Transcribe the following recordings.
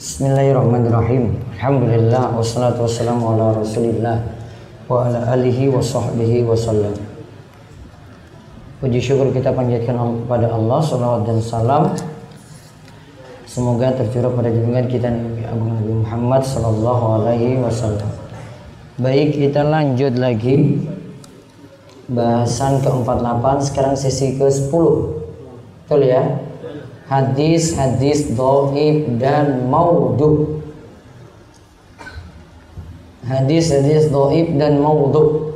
Bismillahirrahmanirrahim. Alhamdulillah wassalatu wassalamu ala Rasulillah wa ala alihi wa sahbihi wasallam. Puji syukur kita panjatkan kepada Allah salawat dan salam Semoga tercurah pada junjungan kita Nabi Agung Nabi Muhammad sallallahu alaihi wasallam. Baik, kita lanjut lagi bahasan ke-48 sekarang sesi ke-10. Betul ya? Hadis-hadis doib dan maudhu hadis-hadis doib dan maudhu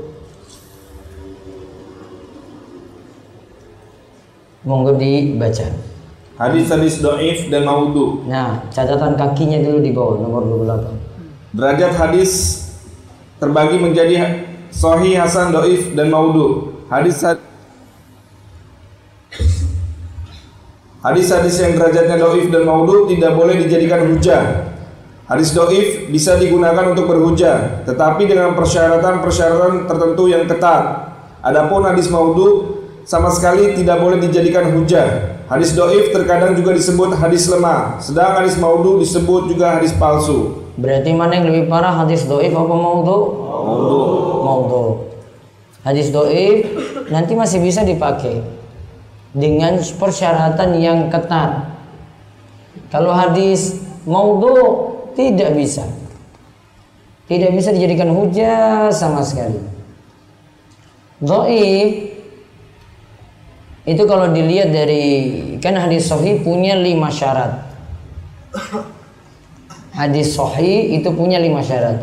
monggo dibaca Hadis-hadis doif dan maudhu. nah catatan kakinya dulu di bawah nomor 28 Derajat hadis terbagi menjadi sahih, hasan, doif dan maudhu. Hadis Hadis-hadis yang derajatnya doif dan maudhu tidak boleh dijadikan hujah. Hadis doif bisa digunakan untuk berhujah, tetapi dengan persyaratan-persyaratan tertentu yang ketat. Adapun hadis maudhu sama sekali tidak boleh dijadikan hujah. Hadis doif terkadang juga disebut hadis lemah, sedang hadis maudhu disebut juga hadis palsu. berarti mana yang lebih parah hadis doif apa maudhu Maudhu. maudhu hadis doif nanti masih bisa dipakai dengan persyaratan yang ketat. Kalau hadis maudhu tidak bisa. Tidak bisa dijadikan hujah sama sekali. Doif itu kalau dilihat dari kan hadis sahih punya lima syarat. Hadis sahih itu punya lima syarat.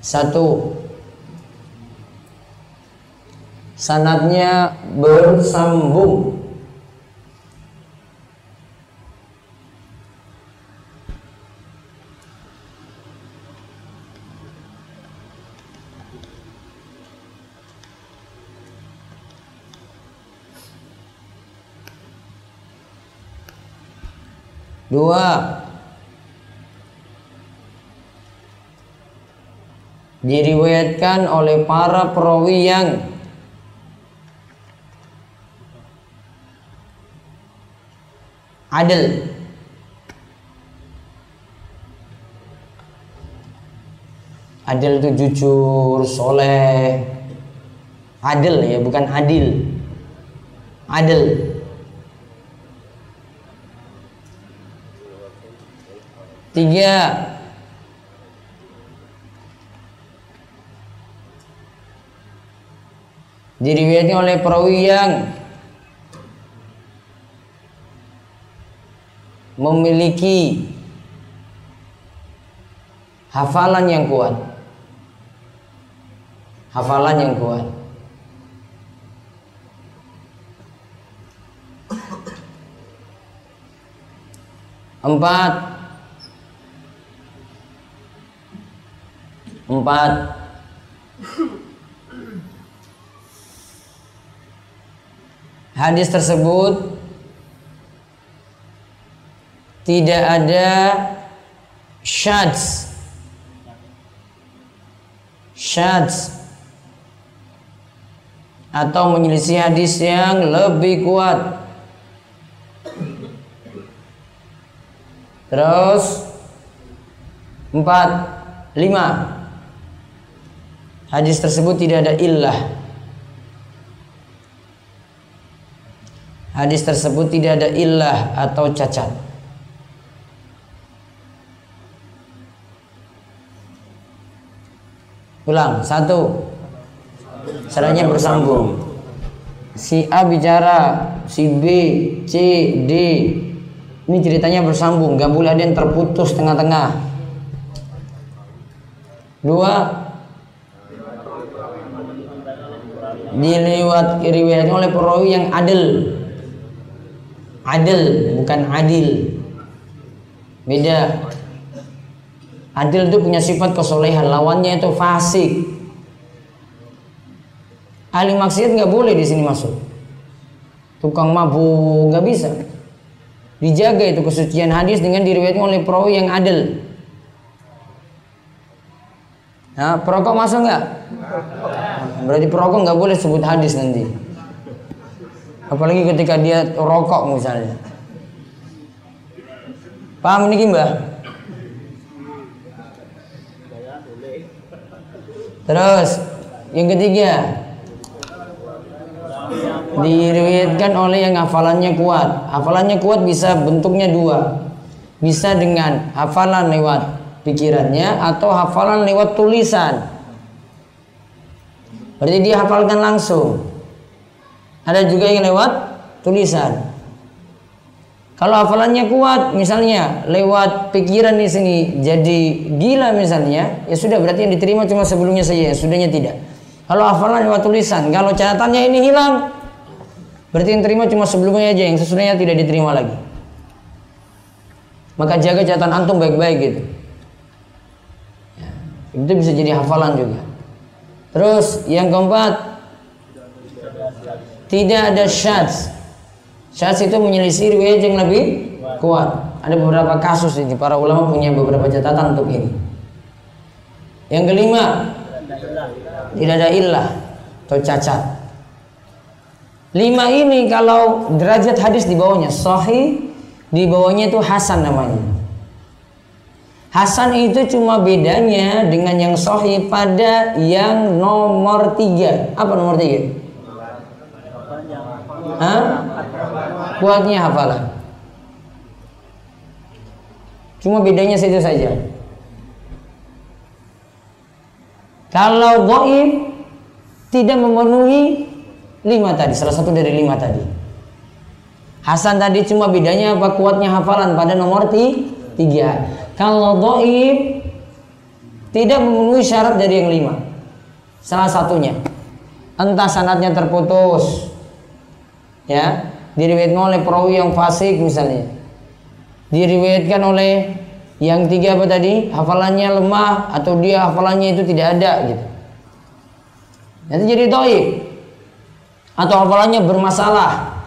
Satu sanatnya bersambung. Dua. Diriwayatkan oleh para perawi yang Adil. Adil itu jujur, soleh. Adil ya, bukan adil. Adil. Tiga. Diriwayatkan oleh perawi yang Memiliki Hafalan yang kuat. Hafalan yang kuat. Empat. Empat. Hadis tersebut Tidak ada Syads. Syads. Atau menyelisih hadis yang lebih kuat. Terus Empat Lima. Hadis tersebut tidak ada illah. Hadis tersebut tidak ada illah atau cacat Ulang Satu. Seranya bersambung. Si A bicara Si B C D. Ini ceritanya bersambung. Gak boleh ada yang terputus tengah-tengah. Dua. Diliwat riwayatnya oleh perawi yang adil. Adil bukan adil. Beda Adil itu punya sifat kesolehan Lawannya itu fasik Ahli maksiat nggak boleh di sini masuk Tukang mabuk nggak bisa Dijaga itu kesucian hadis dengan diriwayatkan oleh perawi yang adil Nah, perokok masuk nggak? Berarti perokok nggak boleh sebut hadis nanti. Apalagi ketika dia rokok misalnya. Paham ini Mbah? Terus yang ketiga diriwayatkan oleh yang hafalannya kuat. Hafalannya kuat bisa bentuknya dua. Bisa dengan hafalan lewat pikirannya atau hafalan lewat tulisan. Berarti dia hafalkan langsung. Ada juga yang lewat tulisan. Kalau hafalannya kuat, misalnya lewat pikiran di sini jadi gila misalnya, ya sudah berarti yang diterima cuma sebelumnya saja, sudahnya tidak. Kalau hafalan lewat tulisan, kalau catatannya ini hilang, berarti yang terima cuma sebelumnya aja, yang sesudahnya tidak diterima lagi. Maka jaga catatan antum baik-baik gitu. Ya, itu bisa jadi hafalan juga. Terus yang keempat, tidak ada syadz Syahs itu menyelisih riwayat yang lebih kuat. Ada beberapa kasus ini para ulama punya beberapa catatan untuk ini. Yang kelima, tidak ada ilah atau cacat. Lima ini kalau derajat hadis di bawahnya sahih, di bawahnya itu hasan namanya. Hasan itu cuma bedanya dengan yang sahih pada yang nomor tiga. Apa nomor tiga? Hah? Kuatnya hafalan. Cuma bedanya situ saja. Kalau goib tidak memenuhi lima tadi, salah satu dari lima tadi. Hasan tadi cuma bedanya apa kuatnya hafalan pada nomor tiga. Kalau goib tidak memenuhi syarat dari yang lima, salah satunya entah sanatnya terputus, ya diriwayatkan oleh perawi yang fasik misalnya. Diriwayatkan oleh yang tiga apa tadi? Hafalannya lemah atau dia hafalannya itu tidak ada gitu. Nanti jadi toib atau hafalannya bermasalah.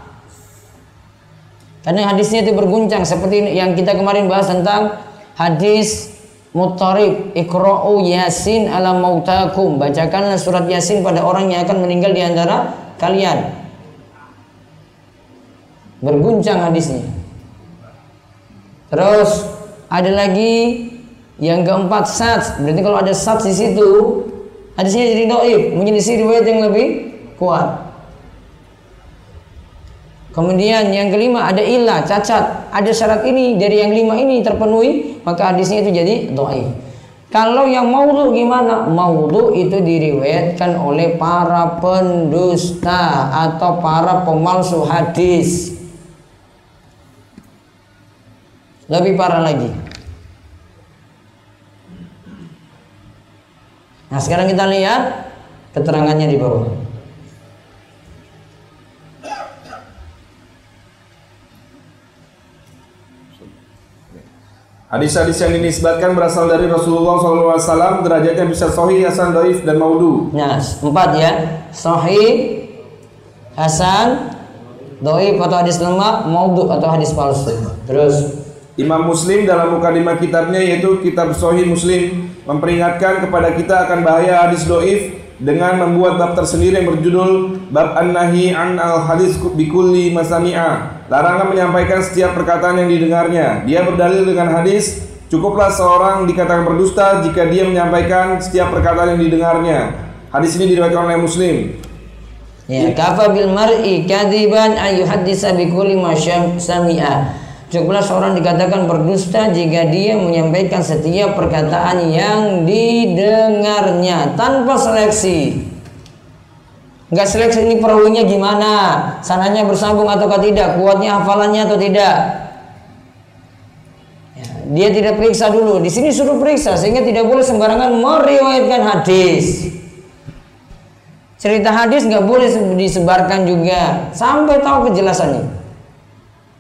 Karena hadisnya itu berguncang seperti yang kita kemarin bahas tentang hadis mutarib ikra'u yasin ala mautakum. Bacakanlah surat yasin pada orang yang akan meninggal di antara kalian berguncang hadisnya. Terus ada lagi yang keempat sats. Berarti kalau ada sats di situ, hadisnya jadi doib, menjadi riwayat yang lebih kuat. Kemudian yang kelima ada ilah, cacat. Ada syarat ini dari yang lima ini terpenuhi, maka hadisnya itu jadi doib. Kalau yang maudhu gimana? Maudhu itu diriwayatkan oleh para pendusta atau para pemalsu hadis. Lebih parah lagi. Nah sekarang kita lihat keterangannya di bawah. Hadis-hadis yang dinisbatkan berasal dari Rasulullah SAW derajatnya bisa sahih, hasan, doif, dan maudu. Nah, empat ya. Sahih, hasan, doif atau hadis lemah, maudu atau hadis palsu. Terus Imam Muslim dalam mukadimah kitabnya yaitu kitab Sahih Muslim memperingatkan kepada kita akan bahaya hadis doif dengan membuat bab tersendiri yang berjudul bab an-nahi an al-hadis bikulli masami'a. Larangan menyampaikan setiap perkataan yang didengarnya. Dia berdalil dengan hadis cukuplah seorang dikatakan berdusta jika dia menyampaikan setiap perkataan yang didengarnya. Hadis ini diriwayatkan oleh Muslim. Ya, kafa bil mar'i kadiban ayyuhaddisa bikulli sami'a. Cukuplah seorang dikatakan berdusta jika dia menyampaikan setiap perkataan yang didengarnya tanpa seleksi. Enggak seleksi ini perawinya gimana, sananya bersambung atau tidak, kuatnya hafalannya atau tidak. Ya, dia tidak periksa dulu. Di sini suruh periksa sehingga tidak boleh sembarangan meriwayatkan hadis. Cerita hadis nggak boleh disebarkan juga sampai tahu kejelasannya.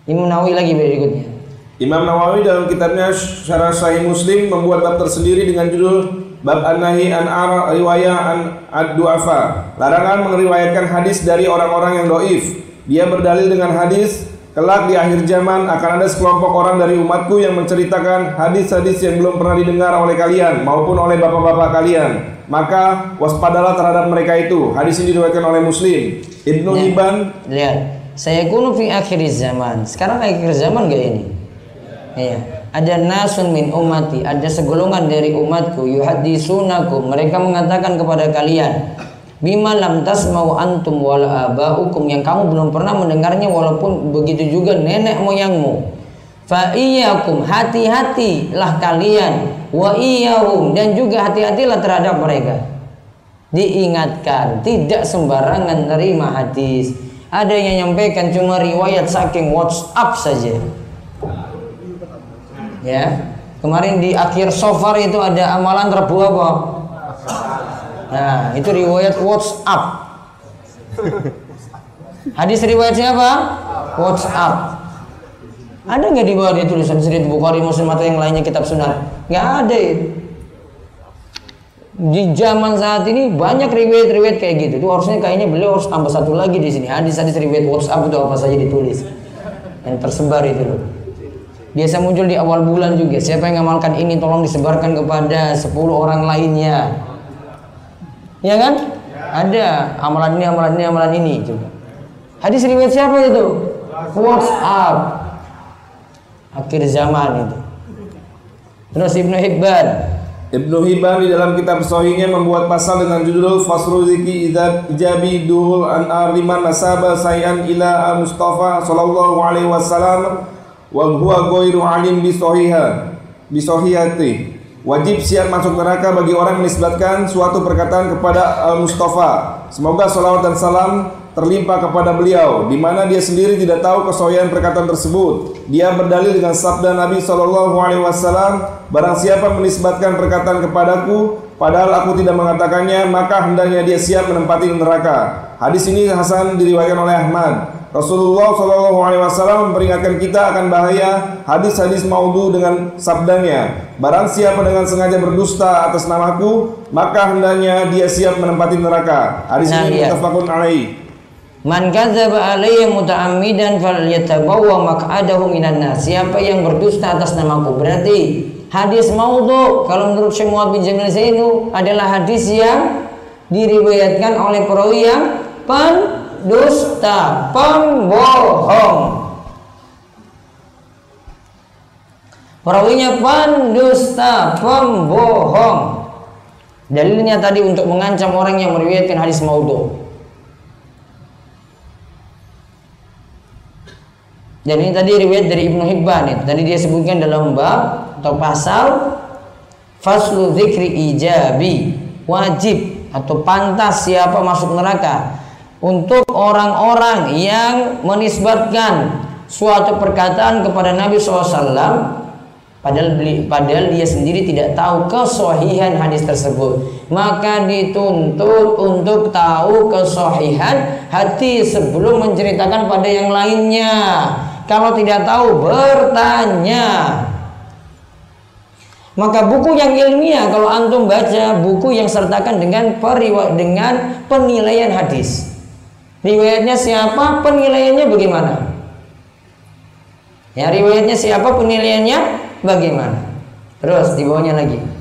Imam Nawawi lagi berikutnya. Imam Nawawi dalam kitabnya Syarah Sahih Muslim membuat bab tersendiri dengan judul Bab An-Nahi an Riwayah an Ad-Du'afa. Larangan meriwayatkan hadis dari orang-orang yang doif. Dia berdalil dengan hadis Kelak di akhir zaman akan ada sekelompok orang dari umatku yang menceritakan hadis-hadis yang belum pernah didengar oleh kalian maupun oleh bapak-bapak kalian. maka waspadalah terhadap mereka itu. Hadis ini diriwayatkan oleh Muslim. Ibnu. Hibban Lihat, saya kuno fi akhir zaman. Sekarang akhir zaman gak ini? Iya. Ada nasun min umati, ada segolongan dari umatku yuhadisunakum. Mereka mengatakan kepada kalian, bima lam tasmau antum wala abaukum yang kamu belum pernah mendengarnya walaupun begitu juga nenek moyangmu. Fa iyyakum hati-hatilah kalian wa iyyahum dan juga hati-hatilah terhadap mereka diingatkan tidak sembarangan nerima hadis ada yang nyampaikan cuma riwayat saking WhatsApp saja. Ya. Kemarin di akhir sofar itu ada amalan Rabu apa? Nah itu riwayat WhatsApp. Hadis riwayat siapa? WhatsApp. Ada nggak di bawah dia tulisan Sahih Bukhari Muslim atau yang lainnya kitab sunnah? Nggak ada itu di zaman saat ini banyak riwayat-riwayat kayak gitu. Itu harusnya kayaknya beliau harus tambah satu lagi di sini. Hadis-hadis riwayat WhatsApp itu apa saja ditulis yang tersebar itu loh. Biasa muncul di awal bulan juga. Siapa yang ngamalkan ini tolong disebarkan kepada 10 orang lainnya. Ya kan? Ada amalan ini, amalan ini, amalan ini juga. Hadis riwayat siapa itu? WhatsApp. Akhir zaman itu. Terus Ibnu Hibban Ibnu Hibban di dalam kitab Sahihnya membuat pasal dengan judul Fasrul Ziki Ijabi Duhul an Arliman Nasaba Sayan ila Mustafa sallallahu alaihi wasallam wa huwa ghairu alim bi sahiha bi sahihati. Wajib siap masuk neraka bagi orang menisbatkan suatu perkataan kepada Al Mustafa. Semoga salawat dan salam terlimpah kepada beliau di mana dia sendiri tidak tahu kesohian perkataan tersebut. Dia berdalil dengan sabda Nabi Shallallahu alaihi wasallam, barang siapa menisbatkan perkataan kepadaku padahal aku tidak mengatakannya, maka hendaknya dia siap menempati neraka. Hadis ini Hasan diriwayatkan oleh Ahmad. Rasulullah Shallallahu alaihi wasallam memperingatkan kita akan bahaya hadis-hadis maudhu dengan sabdanya. Barang siapa dengan sengaja berdusta atas namaku, maka hendaknya dia siap menempati neraka. Hadis Nah, ini iya. muttafaqun alaih. Man kadzaba alayya muta'ammidan falyatabawwa maq'adahu minan nar. Siapa yang berdusta atas namaku berarti hadis maudhu kalau menurut Syekh Muhammad bin Jamil Zainu adalah hadis yang diriwayatkan oleh perawi yang pendusta, pembohong. Perawinya pendusta, pembohong. Dalilnya tadi untuk mengancam orang yang meriwayatkan hadis maudhu. Dan ini tadi riwayat dari Ibnu Hibban itu. Tadi dia sebutkan dalam bab atau pasal faslu dzikri ijabi. Wajib atau pantas siapa masuk neraka? Untuk orang-orang yang menisbatkan suatu perkataan kepada Nabi SAW padahal beli, padahal dia sendiri tidak tahu kesohihan hadis tersebut. Maka dituntut untuk tahu kesohihan hati sebelum menceritakan pada yang lainnya kalau tidak tahu bertanya. Maka buku yang ilmiah kalau antum baca buku yang sertakan dengan periwa, dengan penilaian hadis. Riwayatnya siapa penilaiannya bagaimana? Ya riwayatnya siapa penilaiannya bagaimana? Terus di bawahnya lagi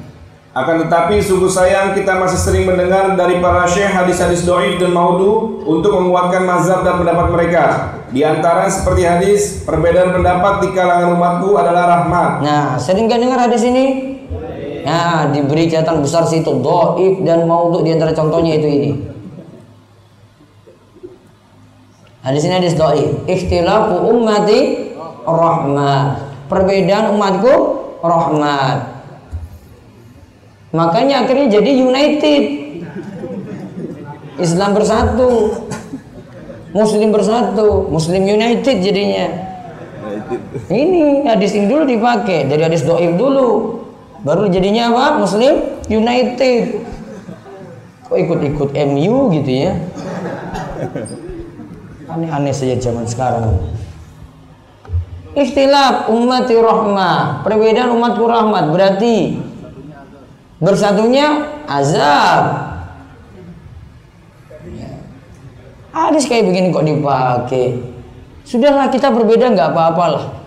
Akan tetapi sungguh sayang kita masih sering mendengar dari para syekh hadis-hadis doif dan maudu untuk menguatkan mazhab dan pendapat mereka. Di antara seperti hadis, perbedaan pendapat di kalangan umatku adalah rahmat. nah sering gak dengar hadis ini? Nah diberi catatan besar situ doif dan maudhu di antara contohnya itu ini. Hadis ini hadis doif. Ikhtilafu ummati rahmat. Perbedaan umatku rahmat Makanya akhirnya jadi united. Islam bersatu. Muslim bersatu, Muslim united jadinya. Ini hadis ini dulu dipakai dari hadis doib dulu. Baru jadinya apa? Muslim united. Kok ikut-ikut MU gitu ya? Aneh-aneh saja zaman sekarang. Ikhtilaf ummati rahmah. Perbedaan umatku rahmat berarti bersatunya azab. Hadis kayak begini kok dipakai. Sudahlah kita berbeda nggak apa-apalah.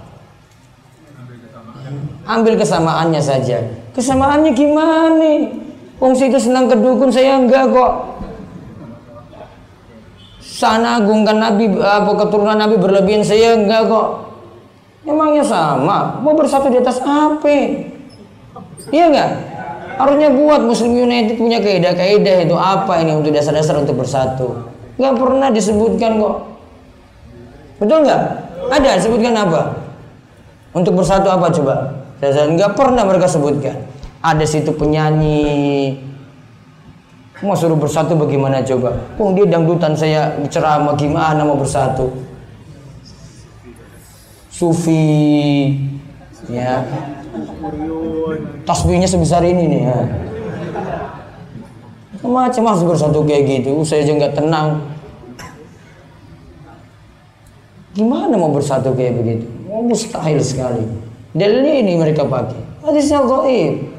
Ambil kesamaannya saja. Kesamaannya gimana? Wong situ senang ke dukun, saya enggak kok. Sana agungkan Nabi apa keturunan Nabi berlebihan, saya enggak kok. Emangnya sama? Mau bersatu di atas apa? Iya enggak? Harusnya buat Muslim United punya kaidah-kaidah itu apa ini untuk dasar-dasar untuk bersatu. Enggak pernah disebutkan kok. Betul nggak? Ada disebutkan apa? Untuk bersatu apa coba? Saya nggak pernah mereka sebutkan. Ada situ penyanyi. Mau suruh bersatu bagaimana coba? Oh dia dangdutan saya ceramah gimana mau bersatu? Sufi, ya. Tasbihnya sebesar ini nih ya. Macam harus bersatu kayak gitu. Saya aja nggak tenang. Gimana mau bersatu kayak begitu? Oh, mustahil sekali. Dalilnya ini mereka pakai. Hadisnya dhaif.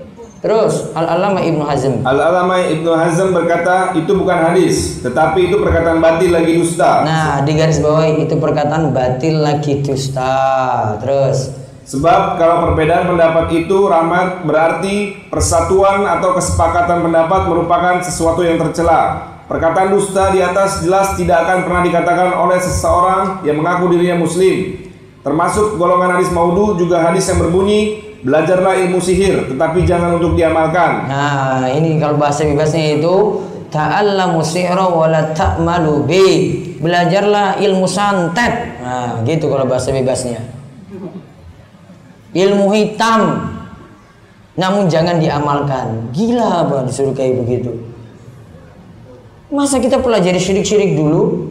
Terus Al-Alama Ibnu Hazm. Al-Alama Ibnu Hazm berkata itu bukan hadis, tetapi itu perkataan batil lagi dusta. Nah, di garis bawah itu perkataan batil lagi dusta. Terus Sebab kalau perbedaan pendapat itu rahmat berarti persatuan atau kesepakatan pendapat merupakan sesuatu yang tercela. Perkataan dusta di atas jelas tidak akan pernah dikatakan oleh seseorang yang mengaku dirinya muslim. Termasuk golongan hadis maudu juga hadis yang berbunyi belajarlah ilmu sihir tetapi jangan untuk diamalkan. Nah, ini kalau bahasa bebasnya itu ta'allamu sihra wa la ta'malu bi. Belajarlah ilmu santet. Nah, gitu kalau bahasa bebasnya. Ilmu hitam. Namun jangan diamalkan. Gila apa disuruh kayak begitu. Masa kita pelajari syirik-syirik dulu?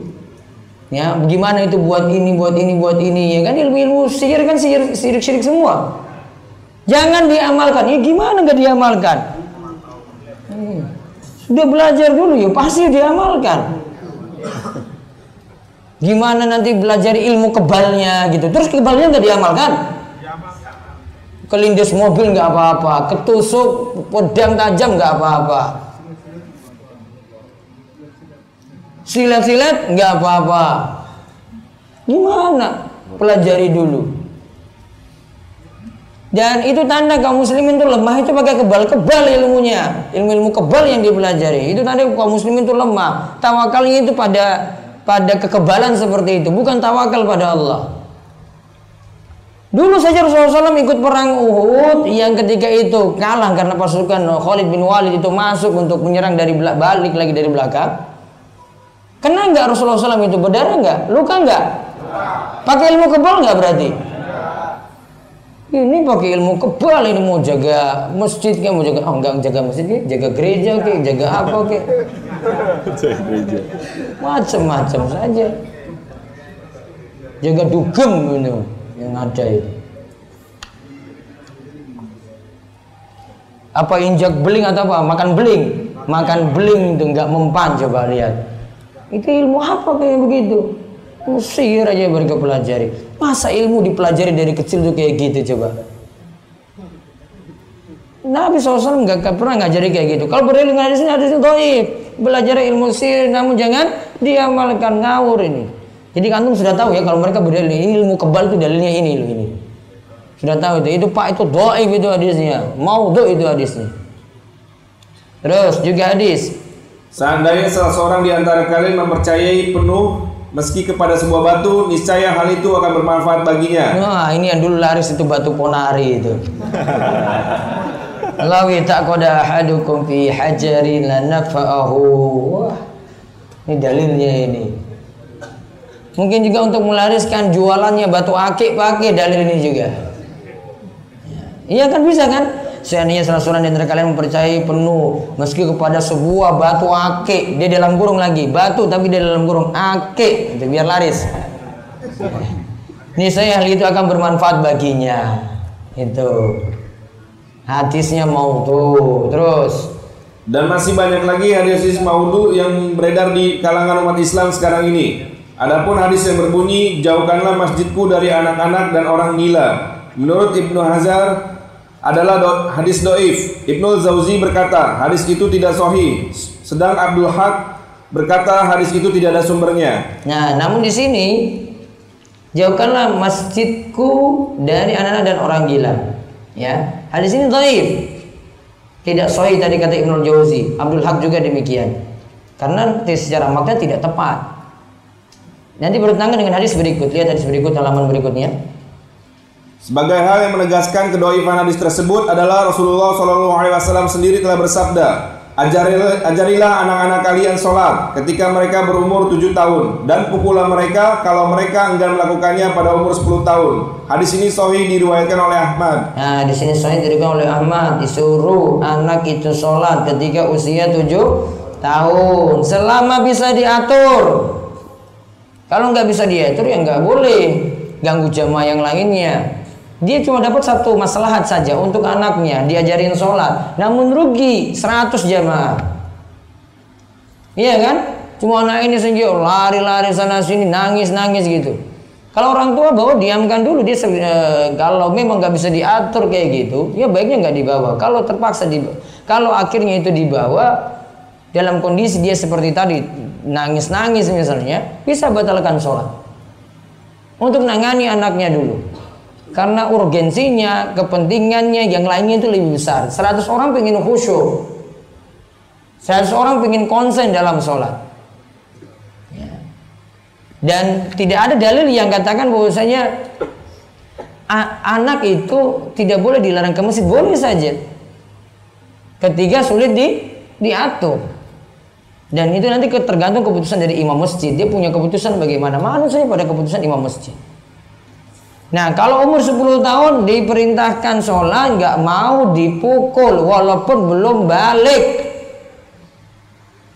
Ya, bagaimana itu buat ini, buat ini, buat ini, ya kan ilmu-ilmu sihir kan syirik-syirik semua. Jangan diamalkan. Ya gimana nggak diamalkan? Hmm. Sudah belajar dulu ya pasti diamalkan. Gimana nanti belajar ilmu kebalnya gitu. Terus kebalnya nggak diamalkan? Kelindes mobil nggak apa-apa, ketusuk pedang tajam nggak apa-apa. Silat-silat nggak apa-apa. Gimana? Pelajari dulu. Dan itu tanda kaum muslimin itu lemah itu pakai kebal-kebal ilmunya. Ilmu-ilmu kebal yang dipelajari. Itu tanda kaum muslimin itu lemah. Tawakalnya itu pada pada kekebalan seperti itu, bukan tawakal pada Allah. Dulu saja Rasulullah SAW ikut perang Uhud yang ketika itu kalah karena pasukan Khalid bin Walid itu masuk untuk menyerang dari balik lagi dari belakang. Kena nggak Rasulullah SAW itu berdarah nggak? Luka nggak? Pakai ilmu kebal nggak berarti? Ini pakai ilmu kebal ini mau jaga masjid kayak mau jaga oh enggak jaga masjid kayak jaga gereja kayak jaga apa kayak jaga gereja macam-macam saja jaga dugem gitu yang ada itu apa injak beling atau apa makan beling makan beling itu nggak mempan coba lihat itu ilmu apa kayak begitu Sihir aja mereka pelajari. Masa ilmu dipelajari dari kecil tuh kayak gitu coba. Nabi SAW nggak pernah ngajari kayak gitu. Kalau berilmu hadis ini hadis doib. Belajar ilmu sihir namun jangan diamalkan ngawur ini. Jadi kantung sudah tahu ya kalau mereka berdalil ilmu kebal itu dalilnya ini loh ini. Sudah tahu itu. Itu Pak itu doib itu hadisnya. Mau do itu hadisnya. Terus juga hadis. Seandainya salah seorang di antara kalian mempercayai penuh Meski kepada sebuah batu, niscaya hal itu akan bermanfaat baginya. Wah, ini yang dulu laris itu batu ponari itu. Lawi taqada ahadukum fi hajarin la nafa'ahu. Wah. Ini dalilnya ini. Mungkin juga untuk melariskan jualannya batu akik pakai dalil ini juga. Iya kan bisa kan? Seandainya salah seorang di antara kalian mempercayai penuh meski kepada sebuah batu akik, dia dalam kurung lagi, batu tapi dia dalam kurung akik, biar laris. Ini saya hal itu akan bermanfaat baginya. Itu hadisnya mau tuh terus dan masih banyak lagi hadis-hadis maudu yang beredar di kalangan umat Islam sekarang ini. Adapun hadis yang berbunyi jauhkanlah masjidku dari anak-anak dan orang gila. Menurut Ibnu Hazar adalah do, hadis doif. Ibnu Zauzi berkata, hadis itu tidak sahih. Sedang Abdul Haq berkata hadis itu tidak ada sumbernya. Nah, namun di sini jauhkanlah masjidku dari anak-anak dan orang gila. Ya, hadis ini doif. Tidak sahih tadi kata Ibnu Jauzi. Abdul Haq juga demikian. Karena secara makna tidak tepat. Nanti bertentangan dengan hadis berikut. Lihat hadis berikut halaman berikutnya. Sebagai hal yang menegaskan kedoifan hadis tersebut adalah Rasulullah Shallallahu Alaihi Wasallam sendiri telah bersabda, Ajarilah, ajarilah anak-anak kalian sholat ketika mereka berumur tujuh tahun dan pukullah mereka kalau mereka enggan melakukannya pada umur 10 tahun. Hadis ini sahih diriwayatkan oleh Ahmad. Nah, di sini sahih diriwayatkan oleh Ahmad disuruh anak itu sholat ketika usia tujuh tahun selama bisa diatur. Kalau nggak bisa diatur ya nggak boleh ganggu jamaah yang lainnya. Dia cuma dapat satu maslahat saja untuk anaknya diajarin sholat. Namun rugi 100 jamaah. Iya kan? Cuma anak ini saja lari-lari sana sini nangis-nangis gitu. Kalau orang tua bawa diamkan dulu dia e, kalau memang nggak bisa diatur kayak gitu, ya baiknya nggak dibawa. Kalau terpaksa di kalau akhirnya itu dibawa dalam kondisi dia seperti tadi nangis-nangis misalnya, bisa batalkan sholat. Untuk nangani anaknya dulu. Karena urgensinya, kepentingannya, yang lainnya itu lebih besar. 100 orang pengen khusyuk. 100 orang pengen konsen dalam sholat. Ya. Dan tidak ada dalil yang katakan bahwasanya anak itu tidak boleh dilarang ke masjid. Boleh saja. Ketiga sulit di, diatur. Dan itu nanti tergantung keputusan dari imam masjid. Dia punya keputusan bagaimana. Mana saja pada keputusan imam masjid. Nah kalau umur 10 tahun diperintahkan sholat nggak mau dipukul walaupun belum balik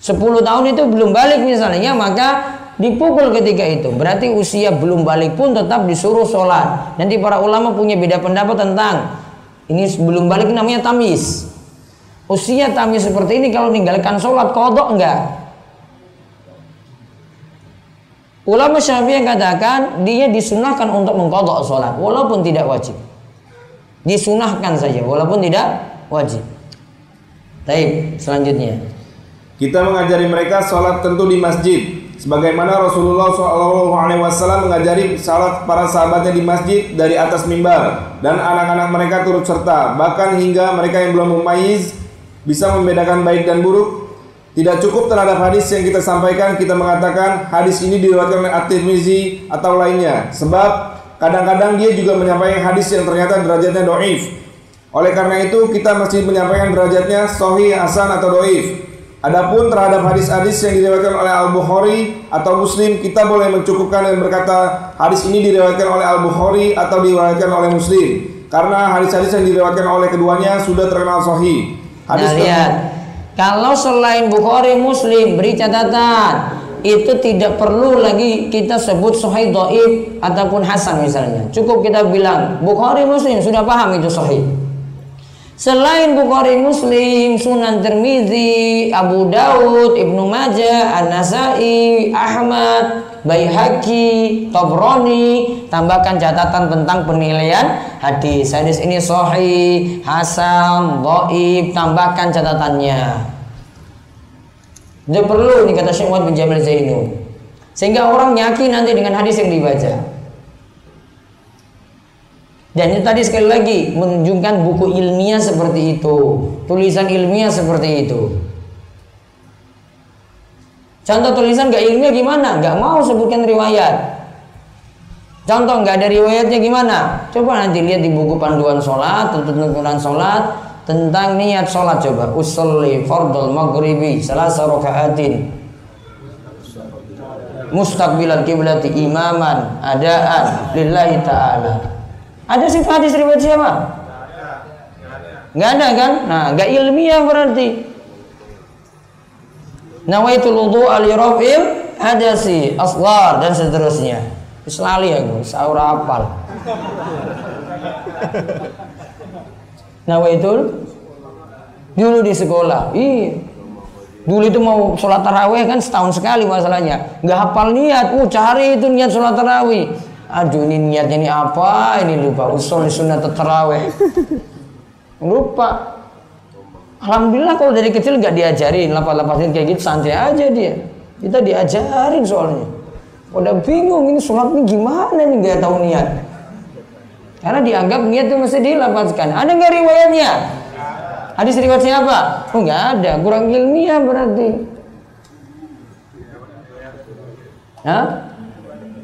10 tahun itu belum balik misalnya maka dipukul ketika itu berarti usia belum balik pun tetap disuruh sholat nanti para ulama punya beda pendapat tentang ini belum balik namanya tamis usia tamis seperti ini kalau meninggalkan sholat kodok enggak Ulama Syafi'i katakan dia disunahkan untuk mengkodok sholat walaupun tidak wajib. Disunahkan saja walaupun tidak wajib. Baik, selanjutnya. Kita mengajari mereka sholat tentu di masjid. Sebagaimana Rasulullah SAW mengajari sholat para sahabatnya di masjid dari atas mimbar dan anak-anak mereka turut serta. Bahkan hingga mereka yang belum memayiz bisa membedakan baik dan buruk tidak cukup terhadap hadis yang kita sampaikan kita mengatakan hadis ini diriwayatkan oleh At-Tirmizi atau lainnya sebab kadang-kadang dia juga menyampaikan hadis yang ternyata derajatnya doif. Oleh karena itu kita mesti menyampaikan derajatnya sahih, hasan atau doif. Adapun terhadap hadis-hadis yang diriwayatkan oleh Al-Bukhari atau Muslim kita boleh mencukupkan dan berkata hadis ini diriwayatkan oleh Al-Bukhari atau diriwayatkan oleh Muslim karena hadis-hadis yang diriwayatkan oleh keduanya sudah terkenal sahih. Hadis nah, lihat kalau selain Bukhari Muslim beri catatan itu tidak perlu lagi kita sebut sahih dhaif ataupun hasan misalnya. Cukup kita bilang Bukhari Muslim sudah paham itu sahih. Selain Bukhari Muslim, Sunan Tirmizi, Abu Daud, Ibnu Majah, An-Nasai, Ahmad, Baihaqi, Tobroni, tambahkan catatan tentang penilaian hadis. Hadis ini sahih, hasan, dhaif, tambahkan catatannya. Tidak perlu ini kata Syekh Muhammad bin Jamil Zainu. Sehingga orang yakin nanti dengan hadis yang dibaca. Dan itu tadi sekali lagi menunjukkan buku ilmiah seperti itu, tulisan ilmiah seperti itu. Contoh tulisan gak ilmiah gimana? Gak mau sebutkan riwayat. Contoh nggak ada riwayatnya gimana? Coba nanti lihat di buku panduan sholat, tuntunan sholat tentang niat sholat coba. Usolli fardul maghribi salah rakaatin mustaqbilal kiblati imaman adaan lillahi ta'ala ada sih hadis riwayat siapa? Gak ada kan? Nah, gak ilmiah berarti. Nawaitul wudu ali rafil si asghar dan seterusnya. Islali aku, sahur apal. Nawaitul dulu di sekolah. Iya. Dulu itu mau sholat taraweh kan setahun sekali masalahnya. Gak hafal niat. Uh, cari itu niat sholat tarawih aduh ini niatnya ini apa ini lupa. Usul sunat terawih lupa. Alhamdulillah kalau dari kecil nggak diajarin lapas-lapasin kayak gitu santai aja dia. Kita diajarin soalnya. Udah bingung ini sholat ini gimana nih nggak tahu niat. Karena dianggap niat itu mesti dilapaskan. Ada nggak riwayatnya? Hadis riwayat siapa? Oh nggak ada, kurang ilmiah berarti. Hah?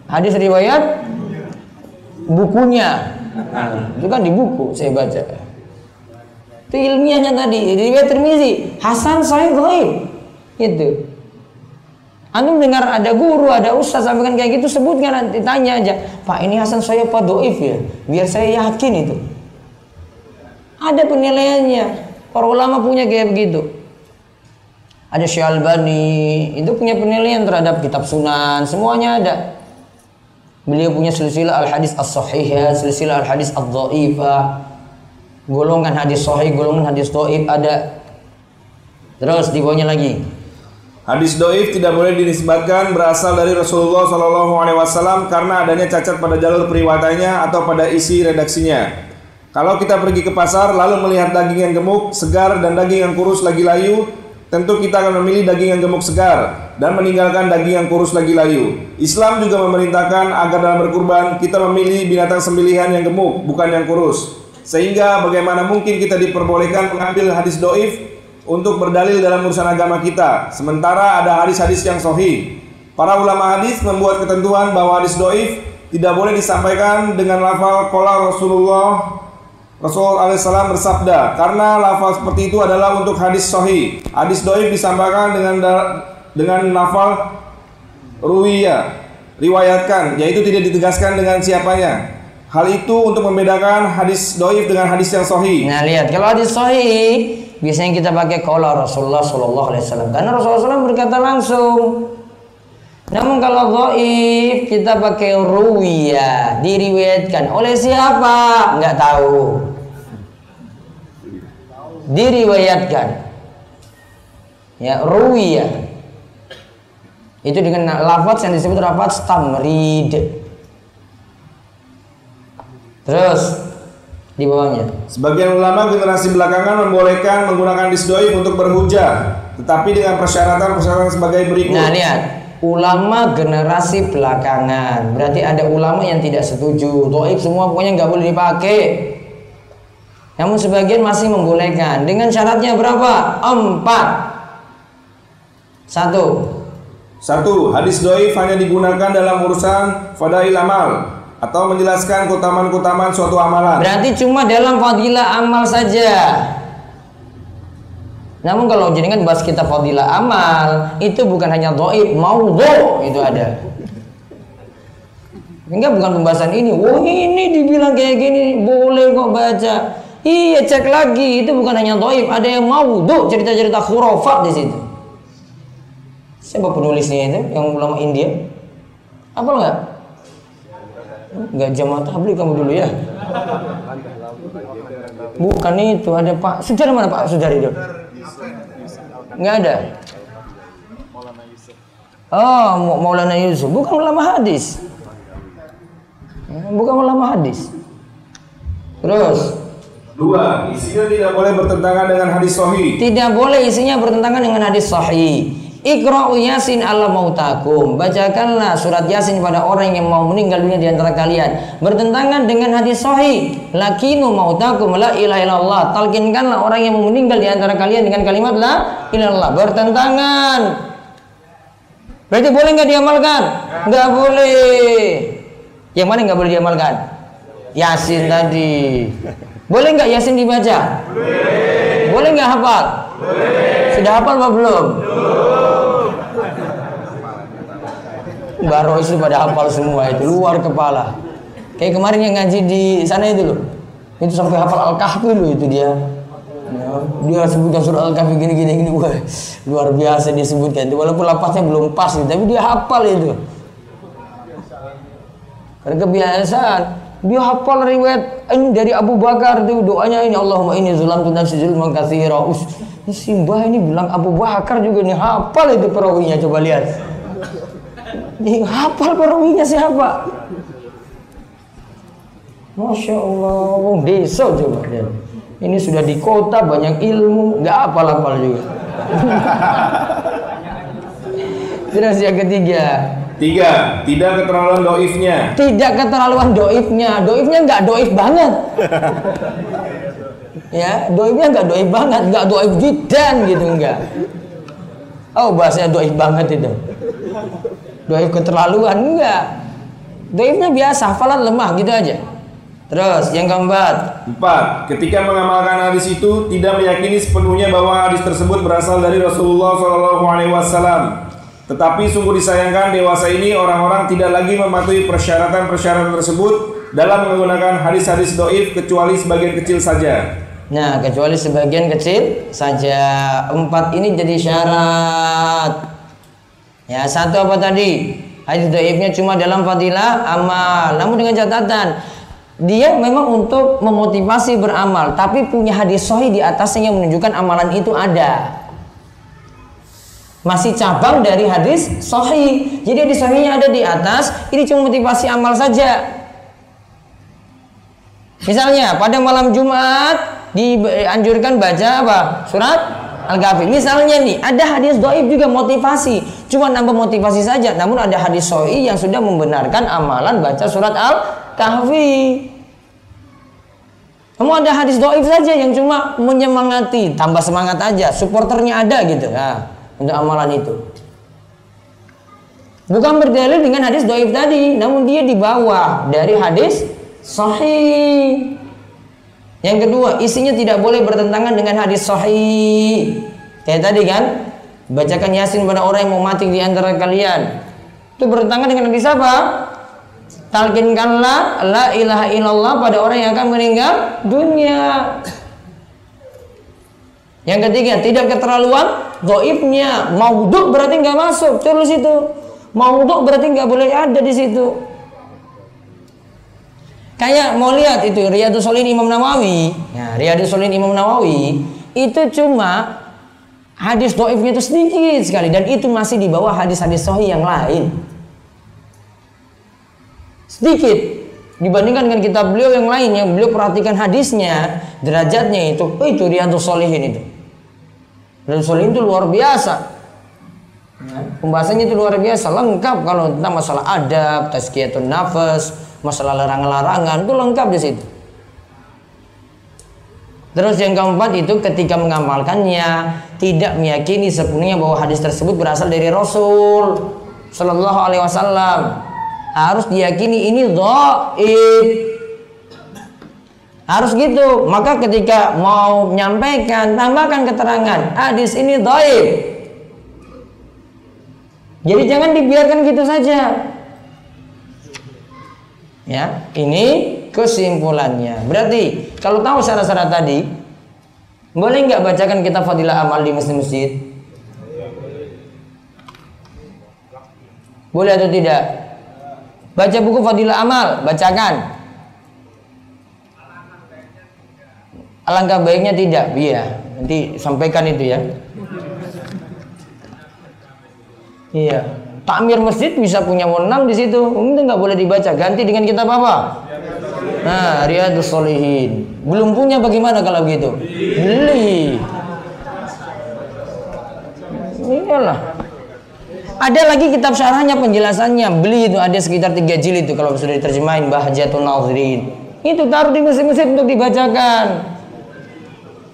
Hadis riwayat bukunya. Itu kan di buku saya baca. Itu ilmiahnya tadi. Riwayat Tirmizi, Hasan Sahih Dhaif. Itu. Antum dengar ada guru, ada ustaz sampaikan kayak gitu sebutkan nanti tanya aja, Pak ini Hasan saya apa doif ya? Biar saya yakin itu. Ada penilaiannya. Para ulama punya kayak begitu. Ada Syalbani, itu punya penilaian terhadap kitab sunan, semuanya ada. Beliau punya silsilah al-hadis as-sahihah, silsilah al-hadis ad-dhaifah. Golongan hadis sahih, golongan hadis dhaif ada. Terus di bawahnya lagi. Hadis doif tidak boleh dinisbatkan berasal dari Rasulullah Shallallahu Alaihi Wasallam karena adanya cacat pada jalur periwatannya atau pada isi redaksinya. Kalau kita pergi ke pasar lalu melihat daging yang gemuk, segar dan daging yang kurus lagi layu, tentu kita akan memilih daging yang gemuk segar dan meninggalkan daging yang kurus lagi layu. Islam juga memerintahkan agar dalam berkurban kita memilih binatang sembelihan yang gemuk, bukan yang kurus. Sehingga bagaimana mungkin kita diperbolehkan mengambil hadis doif untuk berdalil dalam urusan agama kita. Sementara ada hadis-hadis yang sohi. Para ulama hadis membuat ketentuan bahwa hadis doif tidak boleh disampaikan dengan lafal kola Rasulullah Rasul alaihissalam bersabda karena lafal seperti itu adalah untuk hadis sohi. Hadis doif disampaikan dengan dengan lafal ruwiya riwayatkan yaitu tidak ditegaskan dengan siapanya. Hal itu untuk membedakan hadis doif dengan hadis yang sohi. Nah lihat kalau hadis sohi biasanya kita pakai kola Rasulullah Shallallahu Alaihi Wasallam karena Rasulullah SAW berkata langsung. Namun kalau dhaif kita pakai ruwiya diriwayatkan oleh siapa nggak tahu. Diriwayatkan. Ya ruwiya itu dengan lafaz yang disebut lafaz tamrid. Terus di bawahnya. Sebagian ulama generasi belakangan membolehkan menggunakan disdoif untuk berhujah, tetapi dengan persyaratan-persyaratan sebagai berikut. Nah, lihat. Ulama generasi belakangan berarti ada ulama yang tidak setuju. Doib semua pokoknya nggak boleh dipakai. Namun sebagian masih membolehkan dengan syaratnya berapa? Empat. Satu. Satu, hadis doif hanya digunakan dalam urusan fadail amal atau menjelaskan keutamaan-keutamaan suatu amalan. Berarti cuma dalam fadilah amal saja. Namun kalau jenengan bahas kita fadilah amal, itu bukan hanya doib, maudhu itu ada. Enggak bukan pembahasan ini. Wah ini dibilang kayak gini, boleh kok baca. Iya cek lagi, itu bukan hanya doib, ada yang maudhu, cerita-cerita khurafat di situ. Siapa penulisnya itu? Yang ulama India? Apa enggak? Enggak jamaah tabligh kamu dulu ya? Bukan itu, ada Pak. Sejarah mana Pak Sudari itu? Enggak ada. Oh, Maulana Yusuf. Bukan ulama hadis. Bukan ulama hadis. Terus. Dua, isinya tidak boleh bertentangan dengan hadis sahih. Tidak boleh isinya bertentangan dengan hadis sahih. Iqra'u Yasin ala mautakum. Bacakanlah surat Yasin pada orang yang mau meninggal dunia di antara kalian. Bertentangan dengan hadis sahih. Lakinu mautakum la ilaha illallah. Talkinkanlah orang yang mau meninggal di antara kalian dengan kalimat la ilallah. Bertentangan. Berarti boleh nggak diamalkan? Nggak boleh. Yang mana nggak boleh diamalkan? Yasin tadi. Boleh nggak Yasin dibaca? Boleh. Boleh nggak hafal? Boleh. Sudah hafal apa belum? Baru itu pada hafal semua itu luar kepala. Kayak kemarin yang ngaji di sana itu loh. Itu sampai hafal Al-Kahfi loh itu dia. Dia sebutkan surah Al-Kahfi gini gini gini wah luar biasa dia sebutkan itu walaupun lapasnya belum pas tapi dia hafal itu. Karena kebiasaan dia hafal riwayat ini dari Abu Bakar tuh doanya ini Allahumma ini zulam tu nafsi zulman katsira. Simbah ini bilang Abu Bakar juga nih hafal itu perawinya coba lihat. Ini hafal perawinya siapa? Masya Allah, wong desa coba lihat. Ini sudah di kota banyak ilmu, nggak hafal-hafal juga. Terus yang ketiga, Tiga, tidak keterlaluan doifnya. tidak keterlaluan doifnya. Doifnya nggak doif banget. Ya, doibnya nggak doib banget, nggak doib jidan gitu enggak. Oh bahasanya doib banget itu. Doib keterlaluan enggak. Doibnya biasa, hafalan lemah gitu aja. Terus yang keempat, Empat, ketika mengamalkan hadis itu tidak meyakini sepenuhnya bahwa hadis tersebut berasal dari Rasulullah SAW. Tetapi sungguh disayangkan dewasa ini orang-orang tidak lagi mematuhi persyaratan-persyaratan tersebut dalam menggunakan hadis-hadis doif kecuali sebagian kecil saja. Nah, kecuali sebagian kecil saja. Empat ini jadi syarat. Ya, satu apa tadi? Hadis dhaifnya cuma dalam fadilah amal. Namun dengan catatan dia memang untuk memotivasi beramal, tapi punya hadis sahih di atasnya yang menunjukkan amalan itu ada. Masih cabang dari hadis sahih. Jadi hadis sahihnya ada di atas, ini cuma motivasi amal saja. Misalnya pada malam Jumat dianjurkan baca apa? Surat Al-Ghafir. Misalnya nih, ada hadis doib juga motivasi. Cuma nambah motivasi saja. Namun ada hadis soi yang sudah membenarkan amalan baca surat Al-Kahfi. Kamu ada hadis doib saja yang cuma menyemangati, tambah semangat aja. Supporternya ada gitu. Nah, untuk amalan itu. Bukan berdalil dengan hadis doib tadi, namun dia di bawah dari hadis sahih. Yang kedua, isinya tidak boleh bertentangan dengan hadis sahih. Kayak tadi kan, bacakan Yasin pada orang yang mau mati di antara kalian. Itu bertentangan dengan hadis apa? Talkinkanlah la ilaha illallah pada orang yang akan meninggal dunia. Yang ketiga, tidak keterlaluan, goibnya, mauduk berarti nggak masuk, terus itu. Mauduk berarti nggak boleh ada di situ. Kayak mau lihat itu Riyadus Solihin Imam Nawawi. Ya, Riyadus Solihin Imam Nawawi itu cuma hadis doifnya itu sedikit sekali dan itu masih di bawah hadis-hadis sahih yang lain. Sedikit dibandingkan dengan kitab beliau yang lain yang beliau perhatikan hadisnya, derajatnya itu, oh itu Riyadus Solihin itu. Riyadus Solihin itu luar biasa. Ya, pembahasannya itu luar biasa, lengkap kalau tentang masalah adab, tazkiyatun nafas, masalah larangan-larangan itu lengkap di situ. Terus yang keempat itu ketika mengamalkannya tidak meyakini sepenuhnya bahwa hadis tersebut berasal dari Rasul Shallallahu Alaihi Wasallam. Harus diyakini ini dhaif. Harus gitu. Maka ketika mau menyampaikan tambahkan keterangan hadis ini dhaif. Jadi jangan dibiarkan gitu saja. Ya, ini kesimpulannya. Berarti kalau tahu syarat-syarat tadi, boleh nggak bacakan kita fadilah amal di masjid-masjid? Boleh atau tidak? Baca buku fadilah amal, bacakan. Alangkah baiknya tidak, iya. Nanti sampaikan itu ya. Iya. Takmir masjid bisa punya wewenang di situ. Itu nggak boleh dibaca. Ganti dengan kitab apa? Nah, Riyadus Solihin. Belum punya bagaimana kalau gitu? Beli. Iyalah. Ada lagi kitab syarahnya penjelasannya. Beli itu ada sekitar tiga jilid itu kalau sudah diterjemahin Bahjatul Nazirin. Itu taruh di masjid-masjid untuk dibacakan.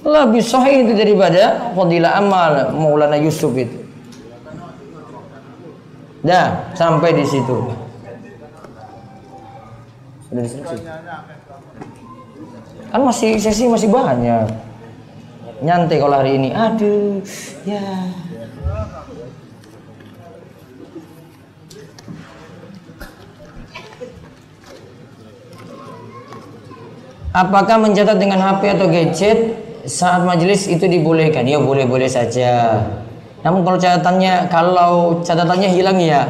Lebih sahih itu daripada Fadilah Amal Maulana Yusuf itu. Dah, sampai di situ. Sudah. Kan masih sesi masih banyak. Nyantai kalau hari ini. Aduh, ya. Apakah mencatat dengan HP atau gadget saat majelis itu dibolehkan? Ya boleh-boleh saja. Namun kalau catatannya kalau catatannya hilang ya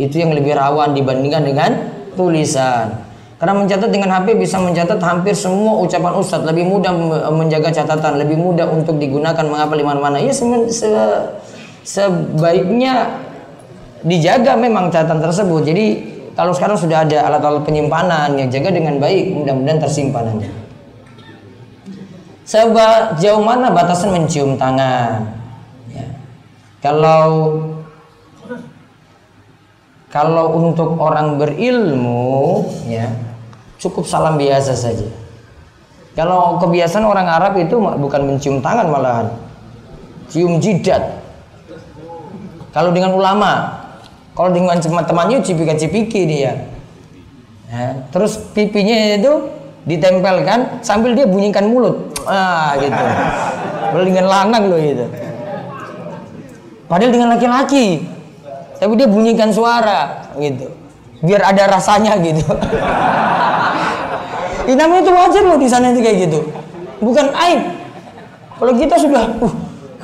itu yang lebih rawan dibandingkan dengan tulisan. Karena mencatat dengan HP bisa mencatat hampir semua ucapan ustadz lebih mudah menjaga catatan, lebih mudah untuk digunakan mengapa di mana-mana. Ya se se sebaiknya dijaga memang catatan tersebut. Jadi kalau sekarang sudah ada alat-alat penyimpanan yang jaga dengan baik, mudah-mudahan tersimpan aja. Sejauh mana batasan mencium tangan? Kalau kalau untuk orang berilmu, ya cukup salam biasa saja. Kalau kebiasaan orang Arab itu bukan mencium tangan malahan. Cium jidat. Kalau dengan ulama, kalau dengan teman-temannya cipika-cipiki dia. Ya, terus pipinya itu ditempelkan sambil dia bunyikan mulut. Ah, gitu. Dengan lanang loh itu. Padahal dengan laki-laki. Tapi dia bunyikan suara gitu. Biar ada rasanya gitu. Ini namanya itu wajar loh di sana itu kayak gitu. Bukan aib. Kalau kita sudah, uh,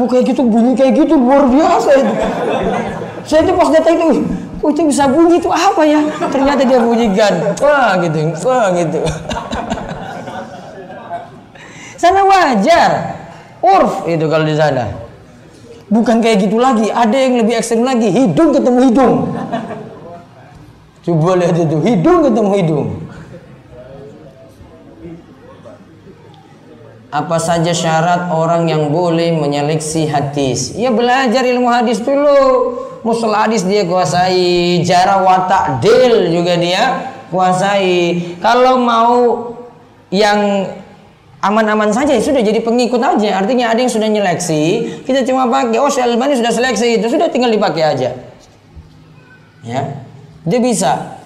kok kayak gitu bunyi kayak gitu luar biasa itu. Saya itu pas datang itu, kok bisa bunyi itu apa ya? Ternyata dia bunyikan, wah gitu, wah gitu. sana wajar, urf itu kalau di sana. Bukan kayak gitu lagi, ada yang lebih ekstrem lagi, hidung ketemu hidung. Coba lihat itu, hidung ketemu hidung. apa saja syarat orang yang boleh menyeleksi hadis? Ya belajar ilmu hadis dulu. Musul hadis dia kuasai, jara watak del juga dia kuasai. Kalau mau yang aman-aman saja ya sudah jadi pengikut aja. Artinya ada yang sudah nyeleksi, kita cuma pakai. Oh, Albani sudah seleksi itu, sudah tinggal dipakai aja. Ya, dia bisa.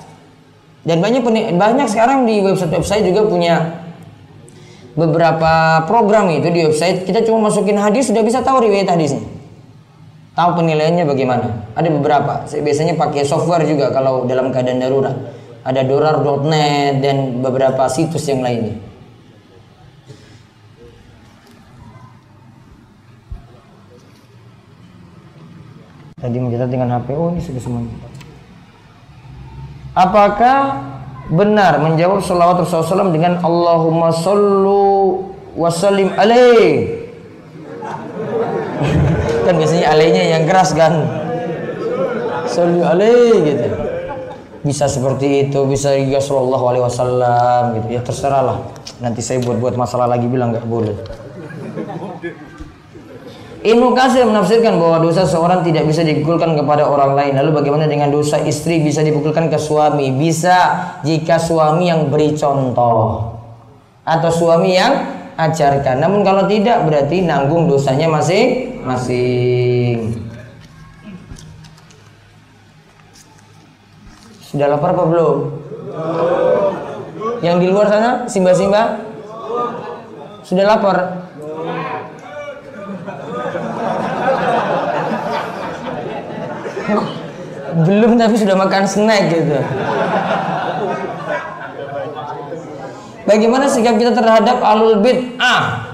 Dan banyak banyak sekarang di website-website juga punya beberapa program itu di website kita cuma masukin hadis sudah bisa tahu riwayat hadisnya tahu penilaiannya bagaimana ada beberapa saya biasanya pakai software juga kalau dalam keadaan darurat ada dorar.net dan beberapa situs yang lainnya tadi mencatat dengan HP oh ini sudah semuanya. Apakah benar menjawab salawat Rasulullah SAW dengan Allahumma sallu wasallim alaih? Kan biasanya alainya yang keras kan. Sallu alaih gitu. Bisa seperti itu bisa juga sallallahu alaihi wasallam gitu. Ya terserah lah. Nanti saya buat-buat masalah lagi bilang nggak boleh Ibnu Kasir menafsirkan bahwa dosa seorang tidak bisa dipukulkan kepada orang lain. Lalu bagaimana dengan dosa istri bisa dipukulkan ke suami? Bisa jika suami yang beri contoh atau suami yang ajarkan. Namun kalau tidak berarti nanggung dosanya masing-masing. Sudah lapar apa belum? Yang di luar sana, simba-simba? Sudah lapar? Belum tapi sudah makan snack gitu. Bagaimana sikap kita terhadap alul bid'ah?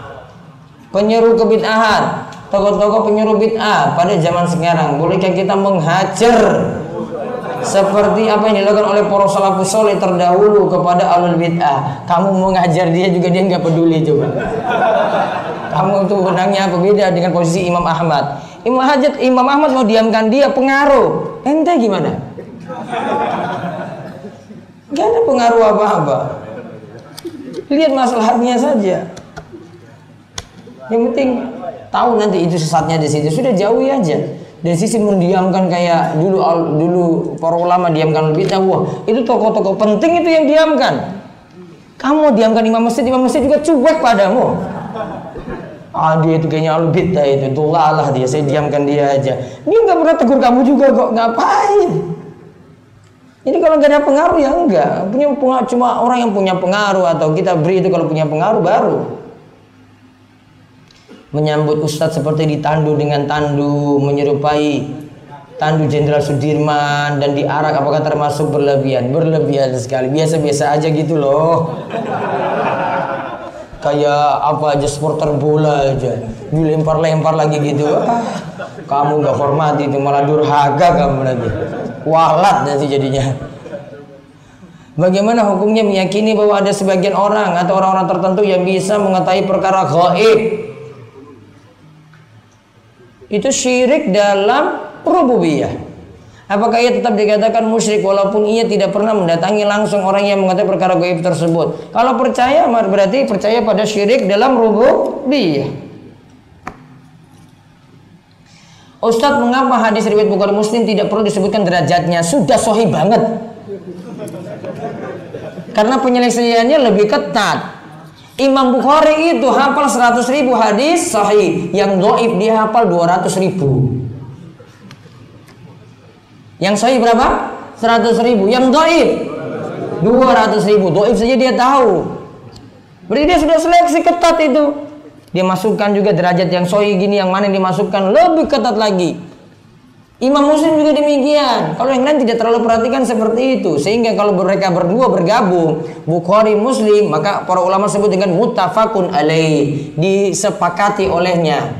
Penyeru kebid'ahan. Tokoh-tokoh penyeru bid'ah pada zaman sekarang. Bolehkah kita menghajar seperti apa yang dilakukan oleh para salafus soleh terdahulu kepada alul bid'ah? Kamu mau ngajar dia juga dia nggak peduli coba. Kamu tuh benangnya apa? Beda dengan posisi Imam Ahmad. Imam Hajat Imam Ahmad mau diamkan dia pengaruh. Ente gimana? Gak ada pengaruh apa-apa. Lihat masalahnya saja. Yang penting tahu nanti itu sesatnya di situ sudah jauhi aja. Dari sisi mendiamkan kayak dulu dulu para ulama diamkan lebih tahu, itu tokoh-tokoh penting itu yang diamkan. Kamu diamkan imam masjid, imam masjid juga cuek padamu ah dia itu kayaknya alu bid'ah itu tulah lah dia saya diamkan dia aja. Dia nggak pernah tegur kamu juga kok ngapain? Ini kalau nggak ada pengaruh ya enggak punya pengaruh cuma orang yang punya pengaruh atau kita beri itu kalau punya pengaruh baru. Menyambut ustadz seperti ditandu dengan tandu menyerupai tandu Jenderal Sudirman dan diarak apakah termasuk berlebihan? Berlebihan sekali biasa-biasa aja gitu loh kayak apa aja supporter bola aja dilempar-lempar lagi gitu ah, kamu nggak hormati itu malah durhaka kamu lagi walat nanti jadinya Bagaimana hukumnya meyakini bahwa ada sebagian orang atau orang-orang tertentu yang bisa mengetahui perkara gaib? Itu syirik dalam rububiyah. Apakah ia tetap dikatakan musyrik walaupun ia tidak pernah mendatangi langsung orang yang mengetahui perkara gaib tersebut? Kalau percaya berarti percaya pada syirik dalam rububiyah. Ustadz mengapa hadis riwayat Bukhari Muslim tidak perlu disebutkan derajatnya? Sudah sohi banget. Karena penyelesaiannya lebih ketat. Imam Bukhari itu hafal 100 ribu hadis sahih. Yang doif dia hafal 200 ribu. Yang sahih berapa? 100 ribu. Yang doif 200 ribu. Doif saja dia tahu. Berarti dia sudah seleksi ketat itu. Dia masukkan juga derajat yang sahih gini, yang mana yang dimasukkan lebih ketat lagi. Imam Muslim juga demikian. Kalau yang lain tidak terlalu perhatikan seperti itu, sehingga kalau mereka berdua bergabung, Bukhari Muslim, maka para ulama sebut dengan mutafakun alaih, disepakati olehnya.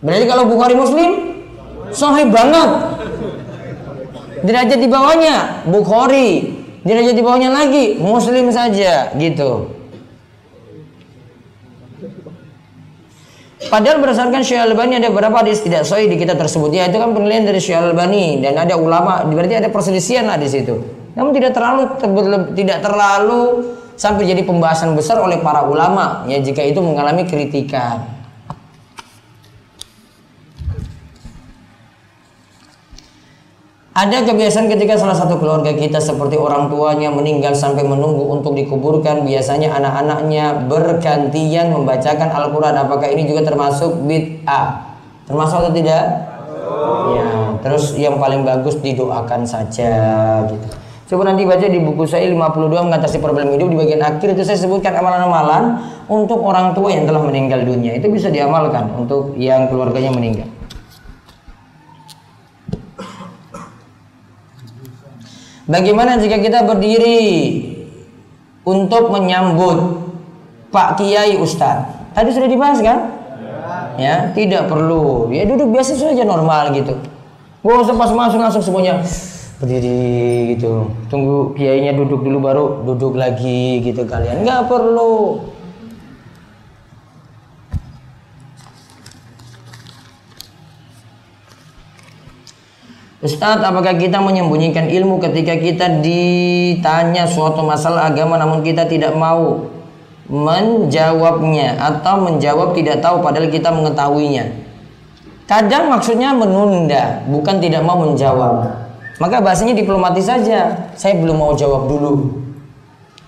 Berarti kalau Bukhari Muslim, sahih banget. Derajat di bawahnya Bukhari, derajat di bawahnya lagi Muslim saja, gitu. Padahal berdasarkan Syekh Albani ada beberapa hadis tidak sahih di kitab tersebut. Ya itu kan penilaian dari Syekh Albani dan ada ulama berarti ada perselisihan lah di situ. Namun tidak terlalu tidak terlalu sampai jadi pembahasan besar oleh para ulama ya jika itu mengalami kritikan. Ada kebiasaan ketika salah satu keluarga kita seperti orang tuanya meninggal sampai menunggu untuk dikuburkan. Biasanya anak-anaknya bergantian membacakan Al-Quran. Apakah ini juga termasuk bid'ah? Termasuk atau tidak? Ya, terus yang paling bagus didoakan saja gitu. Coba nanti baca di buku saya 52 mengatasi problem hidup di bagian akhir itu saya sebutkan amalan-amalan untuk orang tua yang telah meninggal dunia. Itu bisa diamalkan untuk yang keluarganya meninggal. Bagaimana jika kita berdiri untuk menyambut Pak Kiai Ustadz? Tadi sudah dibahas kan? Ya, tidak perlu. Ya duduk biasa saja normal gitu. Gak usah pas masuk langsung semuanya berdiri gitu. Tunggu kiainya duduk dulu baru duduk lagi gitu kalian. Nggak perlu. Ustadz, apakah kita menyembunyikan ilmu ketika kita ditanya suatu masalah agama namun kita tidak mau menjawabnya atau menjawab tidak tahu padahal kita mengetahuinya? Kadang maksudnya menunda, bukan tidak mau menjawab. Maka bahasanya diplomatis saja. Saya belum mau jawab dulu.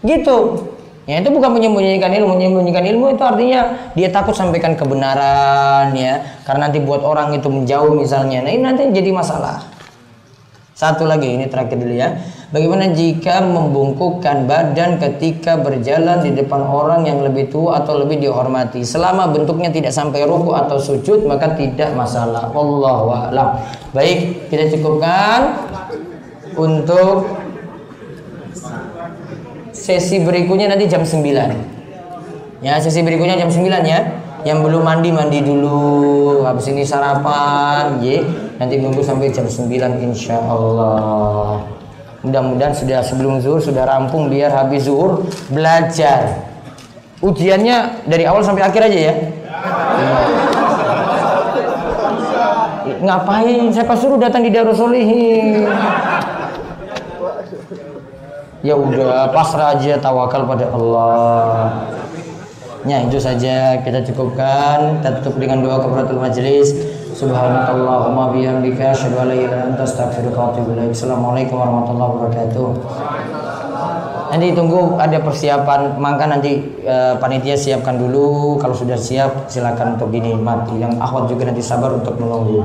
Gitu. Ya itu bukan menyembunyikan ilmu, menyembunyikan ilmu itu artinya dia takut sampaikan kebenaran ya, karena nanti buat orang itu menjauh misalnya. Nah ini nanti jadi masalah. Satu lagi ini terakhir dulu ya. Bagaimana jika membungkukkan badan ketika berjalan di depan orang yang lebih tua atau lebih dihormati? Selama bentuknya tidak sampai ruku atau sujud maka tidak masalah. Allah a'lam. Baik, kita cukupkan untuk sesi berikutnya nanti jam 9. Ya, sesi berikutnya jam 9 ya yang belum mandi mandi dulu habis ini sarapan ya nanti nunggu sampai jam 9 insya Allah mudah-mudahan sudah sebelum zuhur sudah rampung biar habis zuhur belajar. Ujiannya dari awal sampai akhir aja ya? Ngapain? Saya pas suruh datang di Darusolihin ya udah pasrah aja tawakal pada Allah. Ya itu saja. Kita cukupkan. Kita tutup dengan doa kafaratul majelis. Subhanakallahumma bihamdika asyhadu an la ilaha illa anta astaghfiruka wa atubu ilaik. Assalamualaikum warahmatullahi wabarakatuh. Nanti tunggu ada persiapan, maka nanti e, panitia siapkan dulu. Kalau sudah siap silakan untuk dinikmati. Yang akhwat juga nanti sabar untuk menunggu.